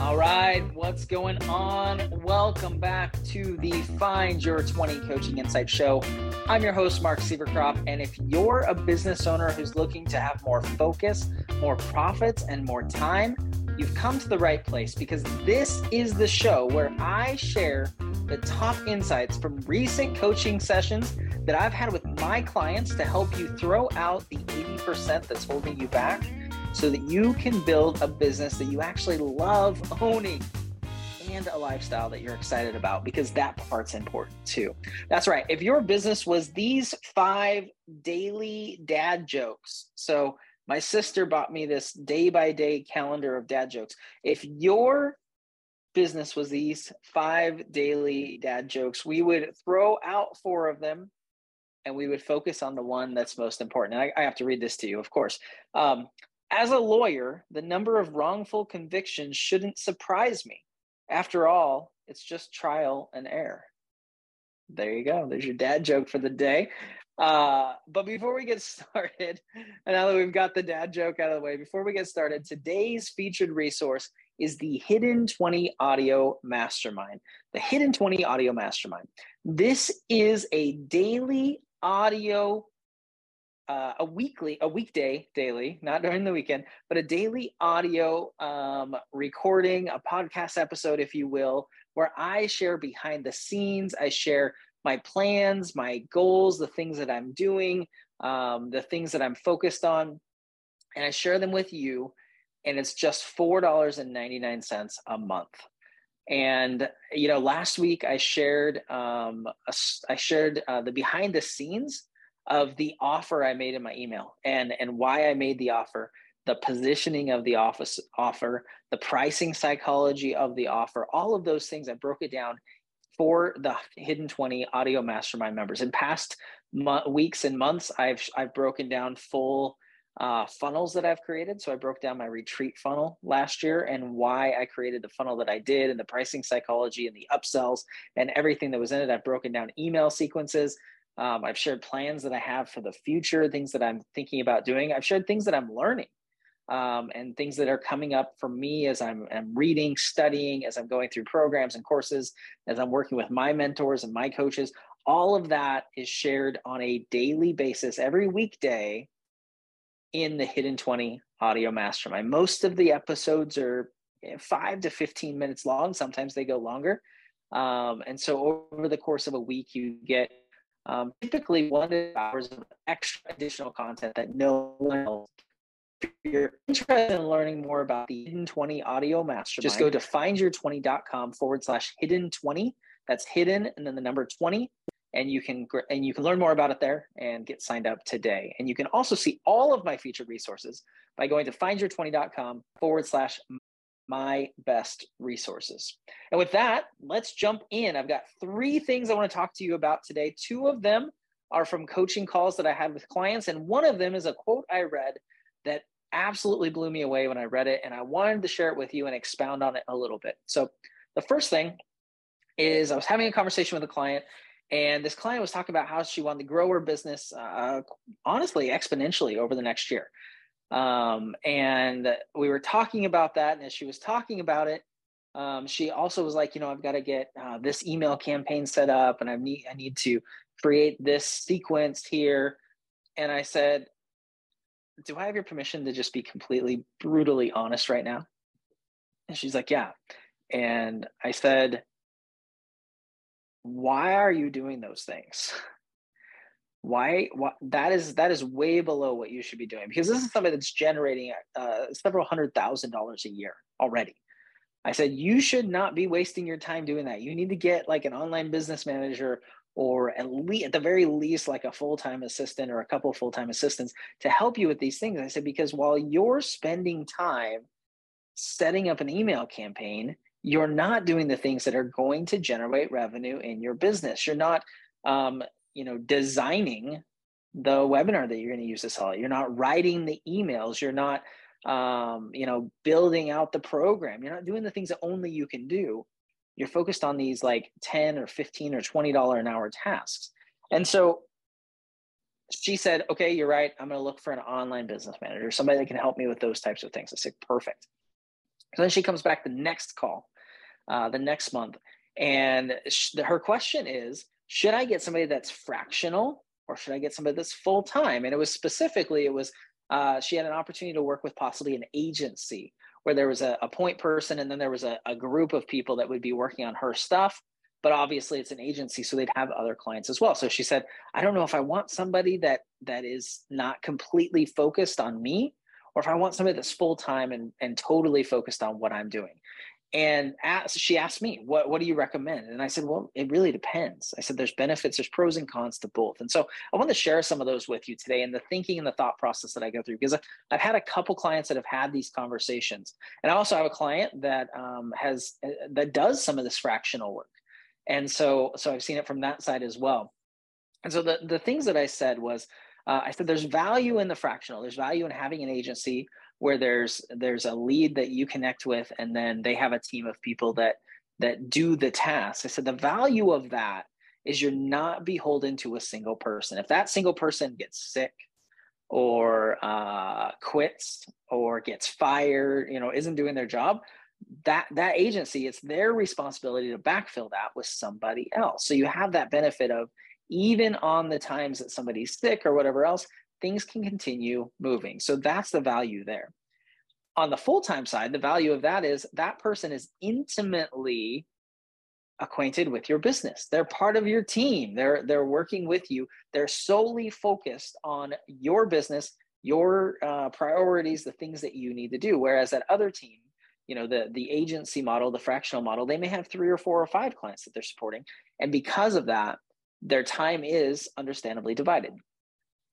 All right, what's going on? Welcome back to the Find Your 20 Coaching Insight Show. I'm your host, Mark Sieverkropp, and if you're a business owner who's looking to have more focus, more profits, and more time, you've come to the right place because this is the show where I share the top insights from recent coaching sessions that I've had with my clients to help you throw out the 80% that's holding you back so that you can build a business that you actually love owning and a lifestyle that you're excited about because that part's important too. That's right. If your business was these five daily dad jokes, so my sister bought me this day by day calendar of dad jokes. If your business was these five daily dad jokes, we would throw out four of them and we would focus on the one that's most important. And I, I have to read this to you, of course. Um, as a lawyer, the number of wrongful convictions shouldn't surprise me. After all, it's just trial and error. There you go. There's your dad joke for the day. Uh, but before we get started, and now that we've got the dad joke out of the way, before we get started, today's featured resource is the Hidden 20 Audio Mastermind. The Hidden 20 Audio Mastermind. This is a daily audio, uh, a weekly, a weekday daily, not during the weekend, but a daily audio um, recording, a podcast episode, if you will, where I share behind the scenes. I share my plans, my goals, the things that I'm doing, um, the things that I'm focused on, and I share them with you. And it's just $4.99 a month. And you know, last week I shared um, a, I shared uh, the behind the scenes of the offer I made in my email and and why I made the offer, the positioning of the office offer, the pricing psychology of the offer, all of those things. I broke it down for the Hidden 20 Audio Mastermind members. In past mo- weeks and months, I've I've broken down full uh, funnels that I've created. So I broke down my retreat funnel last year and why I created the funnel that I did and the pricing psychology and the upsells and everything that was in it. I've broken down email sequences. Um, I've shared plans that I have for the future, things that I'm thinking about doing. I've shared things that I'm learning um, and things that are coming up for me as I'm, I'm, reading, studying, as I'm going through programs and courses, as I'm working with my mentors and my coaches. All of that is shared on a daily basis every weekday in the Hidden 20 Audio Mastermind. Most of the episodes are five to 15 minutes long, sometimes they go longer. Um, and so over the course of a week, you get um, typically one hours of extra additional content that no one else if you're interested in learning more about the Hidden 20 Audio Mastermind, just go to findyour20.com forward slash hidden 20. That's hidden and then the number 20. And you can and you can learn more about it there and get signed up today. And you can also see all of my featured resources by going to findyour20.com forward slash my best resources. And with that, let's jump in. I've got three things I want to talk to you about today. Two of them are from coaching calls that I had with clients, and one of them is a quote I read that absolutely blew me away when I read it, and I wanted to share it with you and expound on it a little bit. So, the first thing is I was having a conversation with a client, and this client was talking about how she wanted to grow her business, uh, honestly, exponentially over the next year. Um, and we were talking about that, and as she was talking about it, um, she also was like, you know, I've got to get uh, this email campaign set up, and I need I need to create this sequence here. And I said, do I have your permission to just be completely brutally honest right now? And she's like, yeah. And I said, why are you doing those things? Why, why that is that is way below what you should be doing because this is something that's generating uh, several hundred thousand dollars a year already. I said you should not be wasting your time doing that. You need to get like an online business manager or at least at the very least like a full-time assistant or a couple full-time assistants to help you with these things i said because while you're spending time setting up an email campaign you're not doing the things that are going to generate revenue in your business you're not um, you know designing the webinar that you're going to use to sell it. You're not writing the emails. You're not um, you know building out the program. You're not doing the things that only you can do. You're focused on these like 10 or 15 or 20 dollar an hour tasks. And so she said okay you're right. I'm going to look for an online business manager somebody that can help me with those types of things. I said perfect. So then she comes back the next call, uh, the next month, and her question is, should I get somebody that's fractional or should I get somebody that's full time? And it was specifically, it was uh, she had an opportunity to work with possibly an agency where there was a, a point person and then there was a, a group of people that would be working on her stuff but obviously it's an agency so they'd have other clients as well so she said i don't know if i want somebody that that is not completely focused on me or if i want somebody that's full-time and, and totally focused on what i'm doing and asked, she asked me what, what do you recommend? And i said well it really depends. I said there's benefits there's pros and cons to both. And so i want to share some of those with you today and the thinking and the thought process that i go through because i've had a couple clients that have had these conversations. And i also have a client that um, has uh, that does some of this fractional work. And so so i've seen it from that side as well. And so the, the things that i said was uh, i said there's value in the fractional. There's value in having an agency where there's there's a lead that you connect with and then they have a team of people that that do the task. I said the value of that is you're not beholden to a single person. If that single person gets sick or uh, quits or gets fired you know isn't doing their job that that agency it's their responsibility to backfill that with somebody else. So you have that benefit of even on the times that somebody's sick or whatever else things can continue moving. So that's the value there. On the full time side, the value of that is that person is intimately acquainted with your business. They're part of your team. They're they're working with you. They're solely focused on your business, your uh, priorities, the things that you need to do. Whereas that other team, you know, the the agency model, the fractional model, they may have three or four or five clients that they're supporting, and because of that, their time is understandably divided.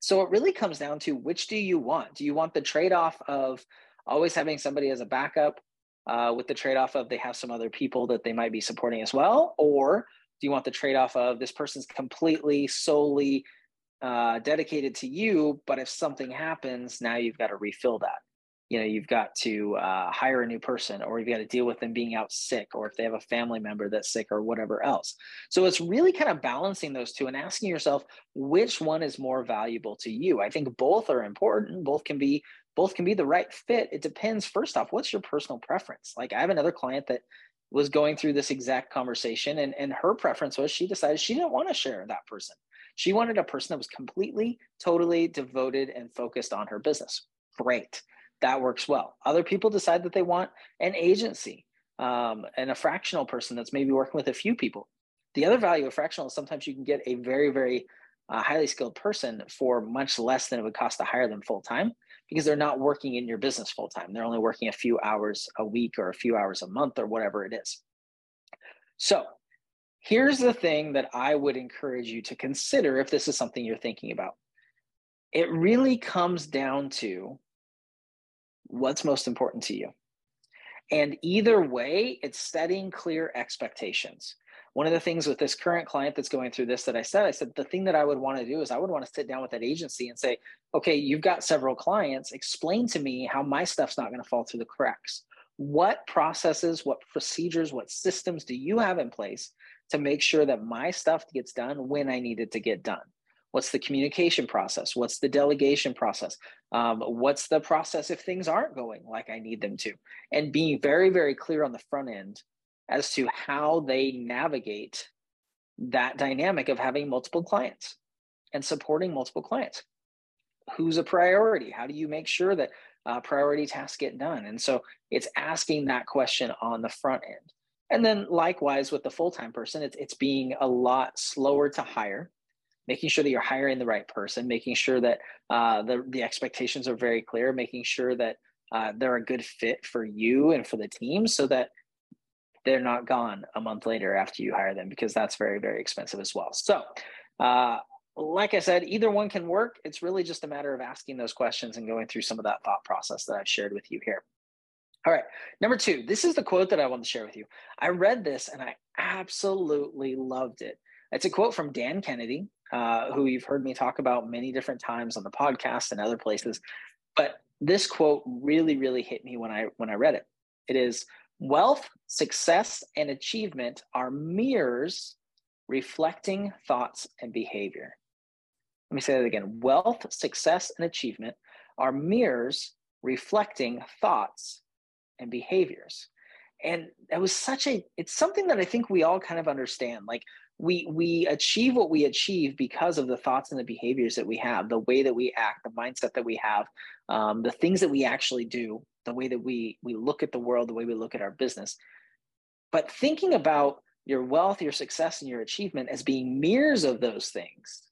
So it really comes down to which do you want? Do you want the trade off of always having somebody as a backup uh, with the trade off of they have some other people that they might be supporting as well? Or do you want the trade off of this person's completely, solely uh, dedicated to you, but if something happens, now you've got to refill that? You know you've got to uh, hire a new person or you've got to deal with them being out sick or if they have a family member that's sick or whatever else. So it's really kind of balancing those two and asking yourself which one is more valuable to you? I think both are important. Both can be both can be the right fit. It depends first off what's your personal preference? Like i have another client that was going through this exact conversation and, and her preference was she decided she didn't want to share that person. She wanted a person that was completely totally devoted and focused on her business. Great that works well. Other people decide that they want an agency um, and a fractional person that's maybe working with a few people. The other value of fractional is sometimes you can get a very, very uh, highly skilled person for much less than it would cost to hire them full time because they're not working in your business full time. They're only working a few hours a week or a few hours a month or whatever it is. So, here's the thing that I would encourage you to consider if this is something you're thinking about. It really comes down to what's most important to you. And either way, it's setting clear expectations. One of the things with this current client that's going through this that I said, I said, the thing that I would want to do is I would want to sit down with that agency and say, okay, you've got several clients. Explain to me how my stuff's not going to fall through the cracks. What processes, what procedures, what systems do you have in place to make sure that my stuff gets done when I need it to get done? What's the communication process? What's the delegation process? Um, what's the process if things aren't going like I need them to? And being very, very clear on the front end as to how they navigate that dynamic of having multiple clients and supporting multiple clients. Who's a priority? How do you make sure that uh, priority tasks get done? And so it's asking that question on the front end. And then likewise with the full-time person, it's, it's being a lot slower to hire making sure that you're hiring the right person, making sure that uh, the, the expectations are very clear, making sure that uh, they're a good fit for you and for the team so that they're not gone a month later after you hire them because that's very, very expensive as well. So, uh, like I said, either one can work. It's really just a matter of asking those questions and going through some of that thought process that I've shared with you here. All right, number two, this is the quote that I want to share with you. I read this and I absolutely loved it. It's a quote from Dan Kennedy, uh, who you've heard me talk about many different times on the podcast and other places. But this quote really, really hit me when I when I read it. It is wealth, success, and achievement are mirrors reflecting thoughts and behavior. Let me say that again. Wealth, success, and achievement are mirrors reflecting thoughts and behaviors. And that was such a, it's something that I think we all kind of understand. Like we we achieve what we achieve because of the thoughts and the behaviors that we have the way that we act the mindset that we have um, the things that we actually do the way that we we look at the world the way we look at our business. But thinking about your wealth your success and your achievement as being mirrors of those things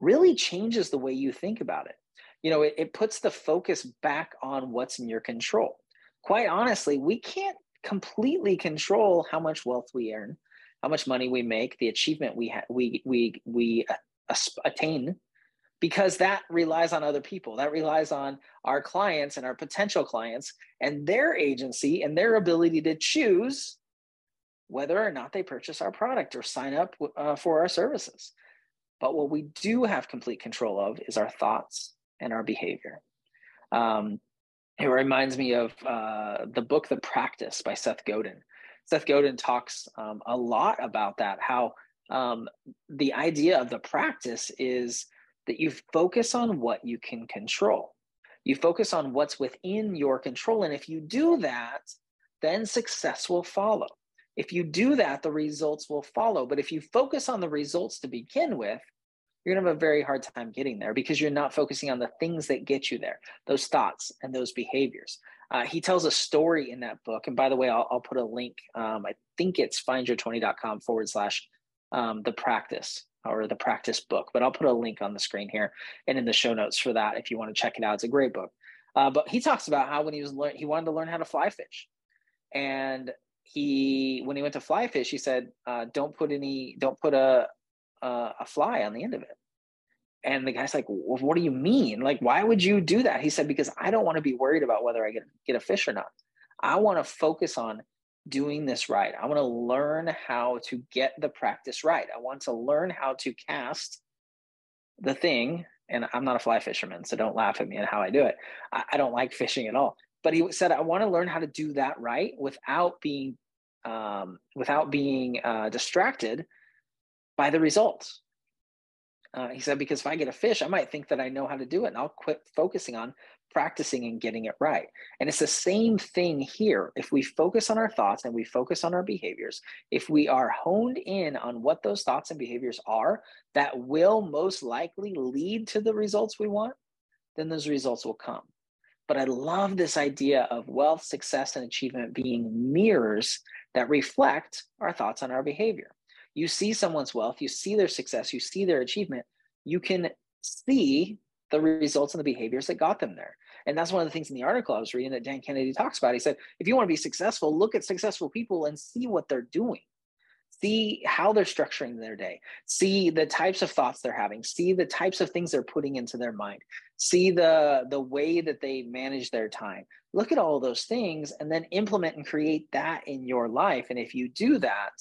really changes the way you think about it. You know it, it puts the focus back on what's in your control. Quite honestly we can't completely control how much wealth we earn how much money we make, the achievement we ha- we we we uh, attain, because that relies on other people. That relies on our clients and our potential clients and their agency and their ability to choose whether or not they purchase our product or sign up uh, for our services. But what we do have complete control of is our thoughts and our behavior. Um, it reminds me of uh, the book The Practice by Seth Godin. Seth Godin talks um, a lot about that, how um, the idea of the practice is that you focus on what you can control. You focus on what's within your control. And if you do that, then success will follow. If you do that, the results will follow. But if you focus on the results to begin with, you're going to have a very hard time getting there because you're not focusing on the things that get you there, those thoughts and those behaviors. Uh, he tells a story in that book. And by the way, I'll, I'll put a link. Um, I think it's findyour20.com forward slash um, the practice or the practice book, but I'll put a link on the screen here and in the show notes for that if you want to check it out. It's a great book. Uh, but he talks about how when he was learn, he wanted to learn how to fly fish, and he when he went to fly fish, he said, uh, "Don't put any, don't put a, a a fly on the end of it." And the guy's like, well, what do you mean? Like, why would you do that? He said, because I don't want to be worried about whether I get, get a fish or not. I want to focus on doing this right. I want to learn how to get the practice right. I want to learn how to cast the thing. And I'm not a fly fisherman, so don't laugh at me and how I do it. I, I don't like fishing at all. But he said, I want to learn how to do that right without being um, without being uh, distracted by the results. Uh, he said, because if I get a fish, I might think that I know how to do it and I'll quit focusing on practicing and getting it right. And it's the same thing here. If we focus on our thoughts and we focus on our behaviors, if we are honed in on what those thoughts and behaviors are that will most likely lead to the results we want, then those results will come. But I love this idea of wealth, success, and achievement being mirrors that reflect our thoughts on our behavior you see someone's wealth, you see their success, you see their achievement, you can see the results and the behaviors that got them there. And that's one of the things in the article I was reading that Dan Kennedy talks about. He said, if you want to be successful, look at successful people and see what they're doing. See how they're structuring their day. See the types of thoughts they're having. See the types of things they're putting into their mind. See the, the way that they manage their time. Look at all those things and then implement and create that in your life. And if you do that,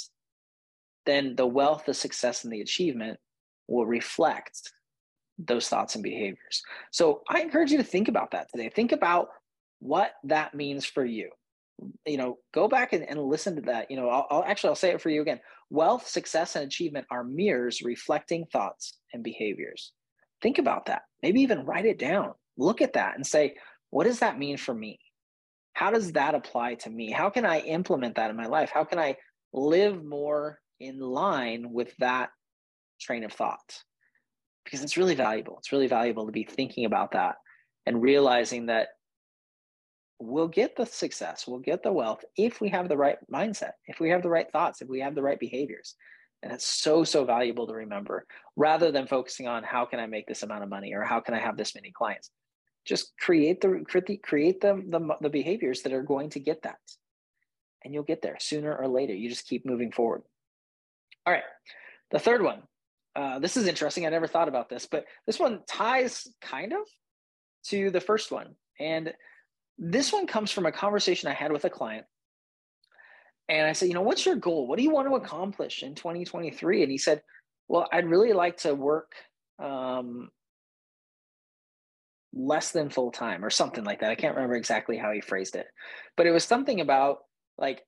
then the wealth, the success, and the achievement will reflect those thoughts and behaviors. So I encourage you to think about that today. Think about what that means for you. You know, go back and, and listen to that. You know, I'll, I'll actually I'll say it for you again. Wealth, success, and achievement are mirrors reflecting thoughts and behaviors. Think about that. Maybe even write it down. Look at that and say, what does that mean for me? How does that apply to me? How can I implement that in my life? How can I live more in line with that train of thought because it's really valuable. It's really valuable to be thinking about that and realizing that we'll get the success, we'll get the wealth if we have the right mindset, if we have the right thoughts, if we have the right behaviors. And it's so, so valuable to remember rather than focusing on how can I make this amount of money or how can I have this many clients. Just create the create the, the, the behaviors that are going to get that. And you'll get there sooner or later. You just keep moving forward. All right. The third one. Uh, this is interesting. I never thought about this, but this one ties kind of to the first one. And this one comes from a conversation I had with a client. And I said, you know, what's your goal? What do you want to accomplish in 2023? And he said, well, I'd really like to work um, less than full time or something like that. I can't remember exactly how he phrased it, but it was something about like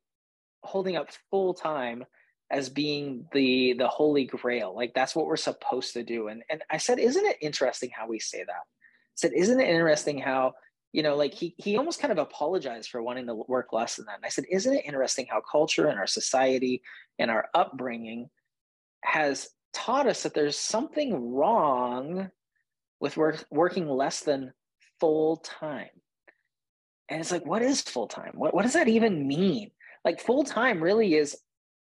holding up full time as being the the holy grail like that's what we're supposed to do and and i said isn't it interesting how we say that I said isn't it interesting how you know, like he he almost kind of apologized for wanting to work less than that. And I said, isn't it interesting how culture and our society and our upbringing has taught us that there's something wrong with work, working less than full time. And it's like, what is full time? What, what does that even mean? Like, full time really is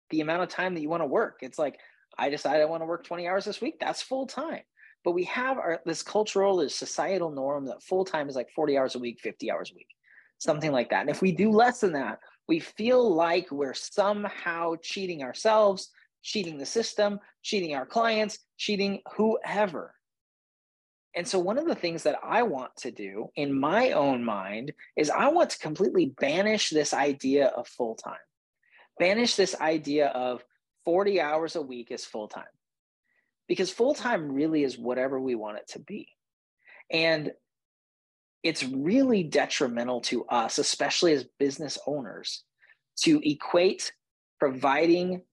the amount of time that you want to work. It's like, I decide I want to work 20 hours this week, that's full time. But we have our, this cultural, this societal norm that full time is like 40 hours a week, 50 hours a week, something like that. And if we do less than that, we feel like we're somehow cheating ourselves, cheating the system, cheating our clients, cheating whoever. And so, one of the things that I want to do in my own mind is I want to completely banish this idea of full time, banish this idea of 40 hours a week is full time, because full time really is whatever we want it to be. And it's really detrimental to us, especially as business owners, to equate providing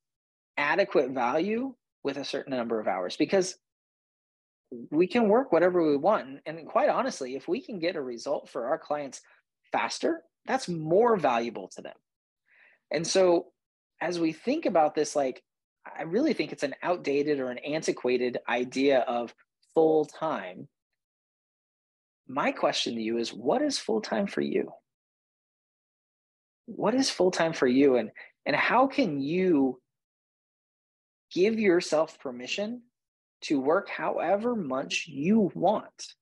adequate value with a certain number of hours because we can work whatever we want. And quite honestly, if we can get a result for our clients faster, that's more valuable to them. And so as we think about this, like, I really think it's an outdated or an antiquated idea of full time. My question to you is what is full time for you? What is full time for you? And, and how can you give yourself permission to work however much you want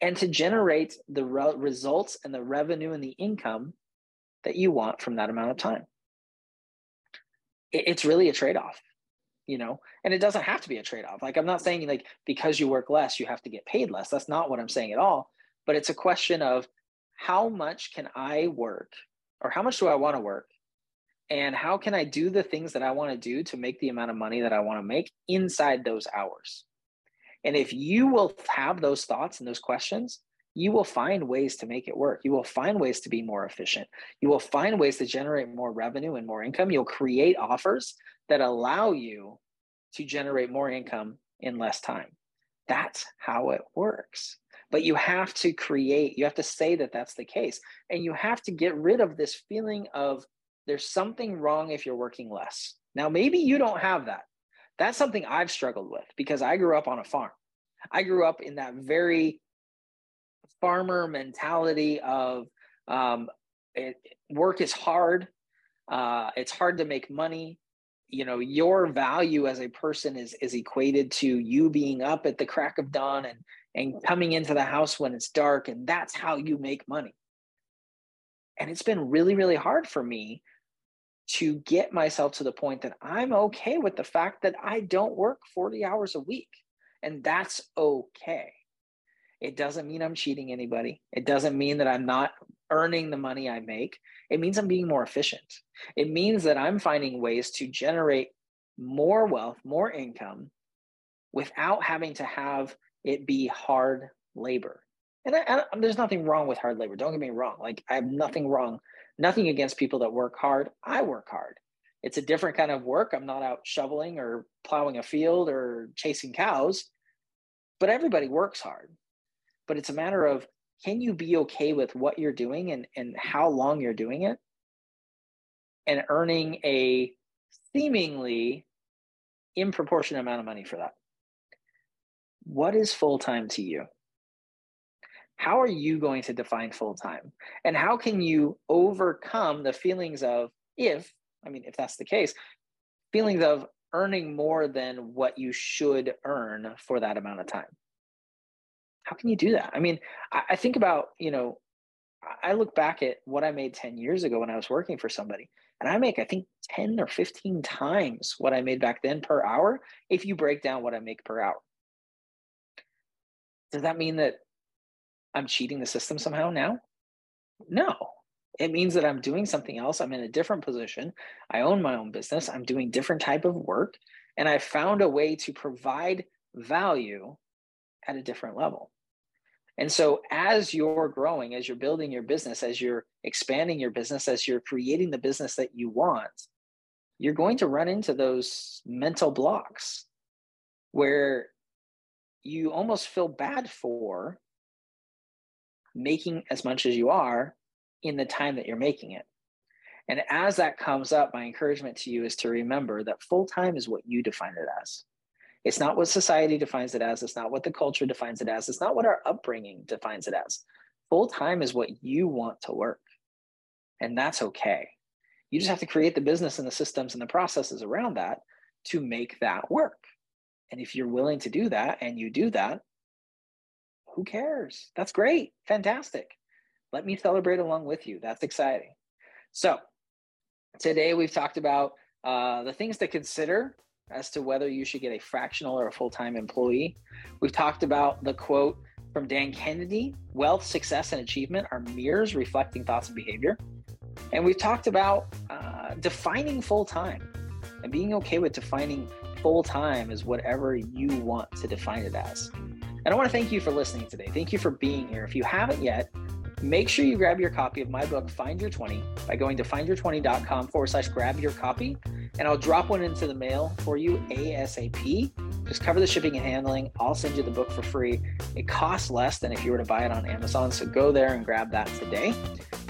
and to generate the re- results and the revenue and the income that you want from that amount of time. It, it's really a trade off, you know, and it doesn't have to be a trade off. Like, I'm not saying like because you work less, you have to get paid less. That's not what I'm saying at all. But it's a question of how much can I work or how much do I want to work and how can I do the things that I want to do to make the amount of money that I want to make inside those hours? And if you will have those thoughts and those questions, you will find ways to make it work. You will find ways to be more efficient. You will find ways to generate more revenue and more income. You'll create offers that allow you to generate more income in less time. That's how it works. But you have to create, you have to say that that's the case. And you have to get rid of this feeling of there's something wrong if you're working less. Now, maybe you don't have that. That's something I've struggled with because I grew up on a farm. I grew up in that very farmer mentality of um, it, work is hard. Uh, it's hard to make money. You know, your value as a person is is equated to you being up at the crack of dawn and and coming into the house when it's dark, and that's how you make money. And it's been really, really hard for me to get myself to the point that I'm okay with the fact that I don't work 40 hours a week. And that's okay. It doesn't mean I'm cheating anybody. It doesn't mean that I'm not earning the money I make. It means I'm being more efficient. It means that I'm finding ways to generate more wealth, more income without having to have it be hard labor. And I, I, there's nothing wrong with hard labor. Don't get me wrong. Like I have nothing wrong nothing against people that work hard. I work hard. It's a different kind of work. I'm not out shoveling or plowing a field or chasing cows, but everybody works hard. But it's a matter of can you be okay with what you're doing and, and how long you're doing it and earning a seemingly improportionate amount of money for that? What is full time to you? how are you going to define full time and how can you overcome the feelings of if i mean if that's the case feelings of earning more than what you should earn for that amount of time how can you do that i mean i, I think about you know i look back at what i made 10 years ago when i was working for somebody and i make i think 10 or 15 times what i made back then per hour if you break down what i make per hour does that mean that I'm cheating the system somehow now? No. It means that I'm doing something else. I'm in a different position. I own my own business. I'm doing different type of work and I found a way to provide value at a different level. And so as you're growing, as you're building your business, as you're expanding your business, as you're creating the business that you want, you're going to run into those mental blocks where you almost feel bad for making as much as you are in the time that you're making it. And as that comes up, my encouragement to you is to remember that full time is what you define it as. It's not what society defines it as. It's not what the culture defines it as. It's not what our upbringing defines it as. Full time is what you want to work. And that's okay. You just have to create the business and the systems and the processes around that to make that work. And if you're willing to do that and you do that, who cares? That's great. Fantastic. Let me celebrate along with you. That's exciting. So, Today, we've talked about uh, the things to consider as to whether you should get a fractional or a full time employee. We've talked about the quote from Dan Kennedy wealth, success, and achievement are mirrors reflecting thoughts and behavior. And we've talked about uh, defining full time and being okay with defining full time as whatever you want to define it as. And I want to thank you for listening today. Thank you for being here. If you haven't yet, make sure you grab your copy of my book, Find Your 20, by going to findyour20.com forward slash grab your copy. And I'll drop one into the mail for you ASAP. Just cover the shipping and handling. I'll send you the book for free. It costs less than if you were to buy it on Amazon. So go there and grab that today.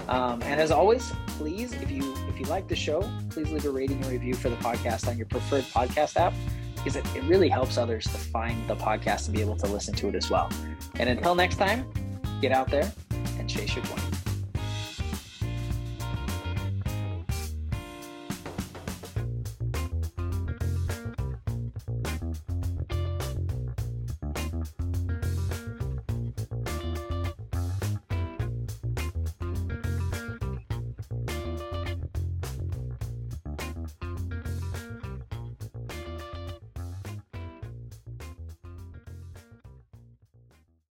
Um, and as always, please, if you if you like the show, please leave a rating and review for the podcast on your preferred podcast app because it, it really helps others to find the podcast and be able to listen to it as well. And until next time, get out there and chase your 20.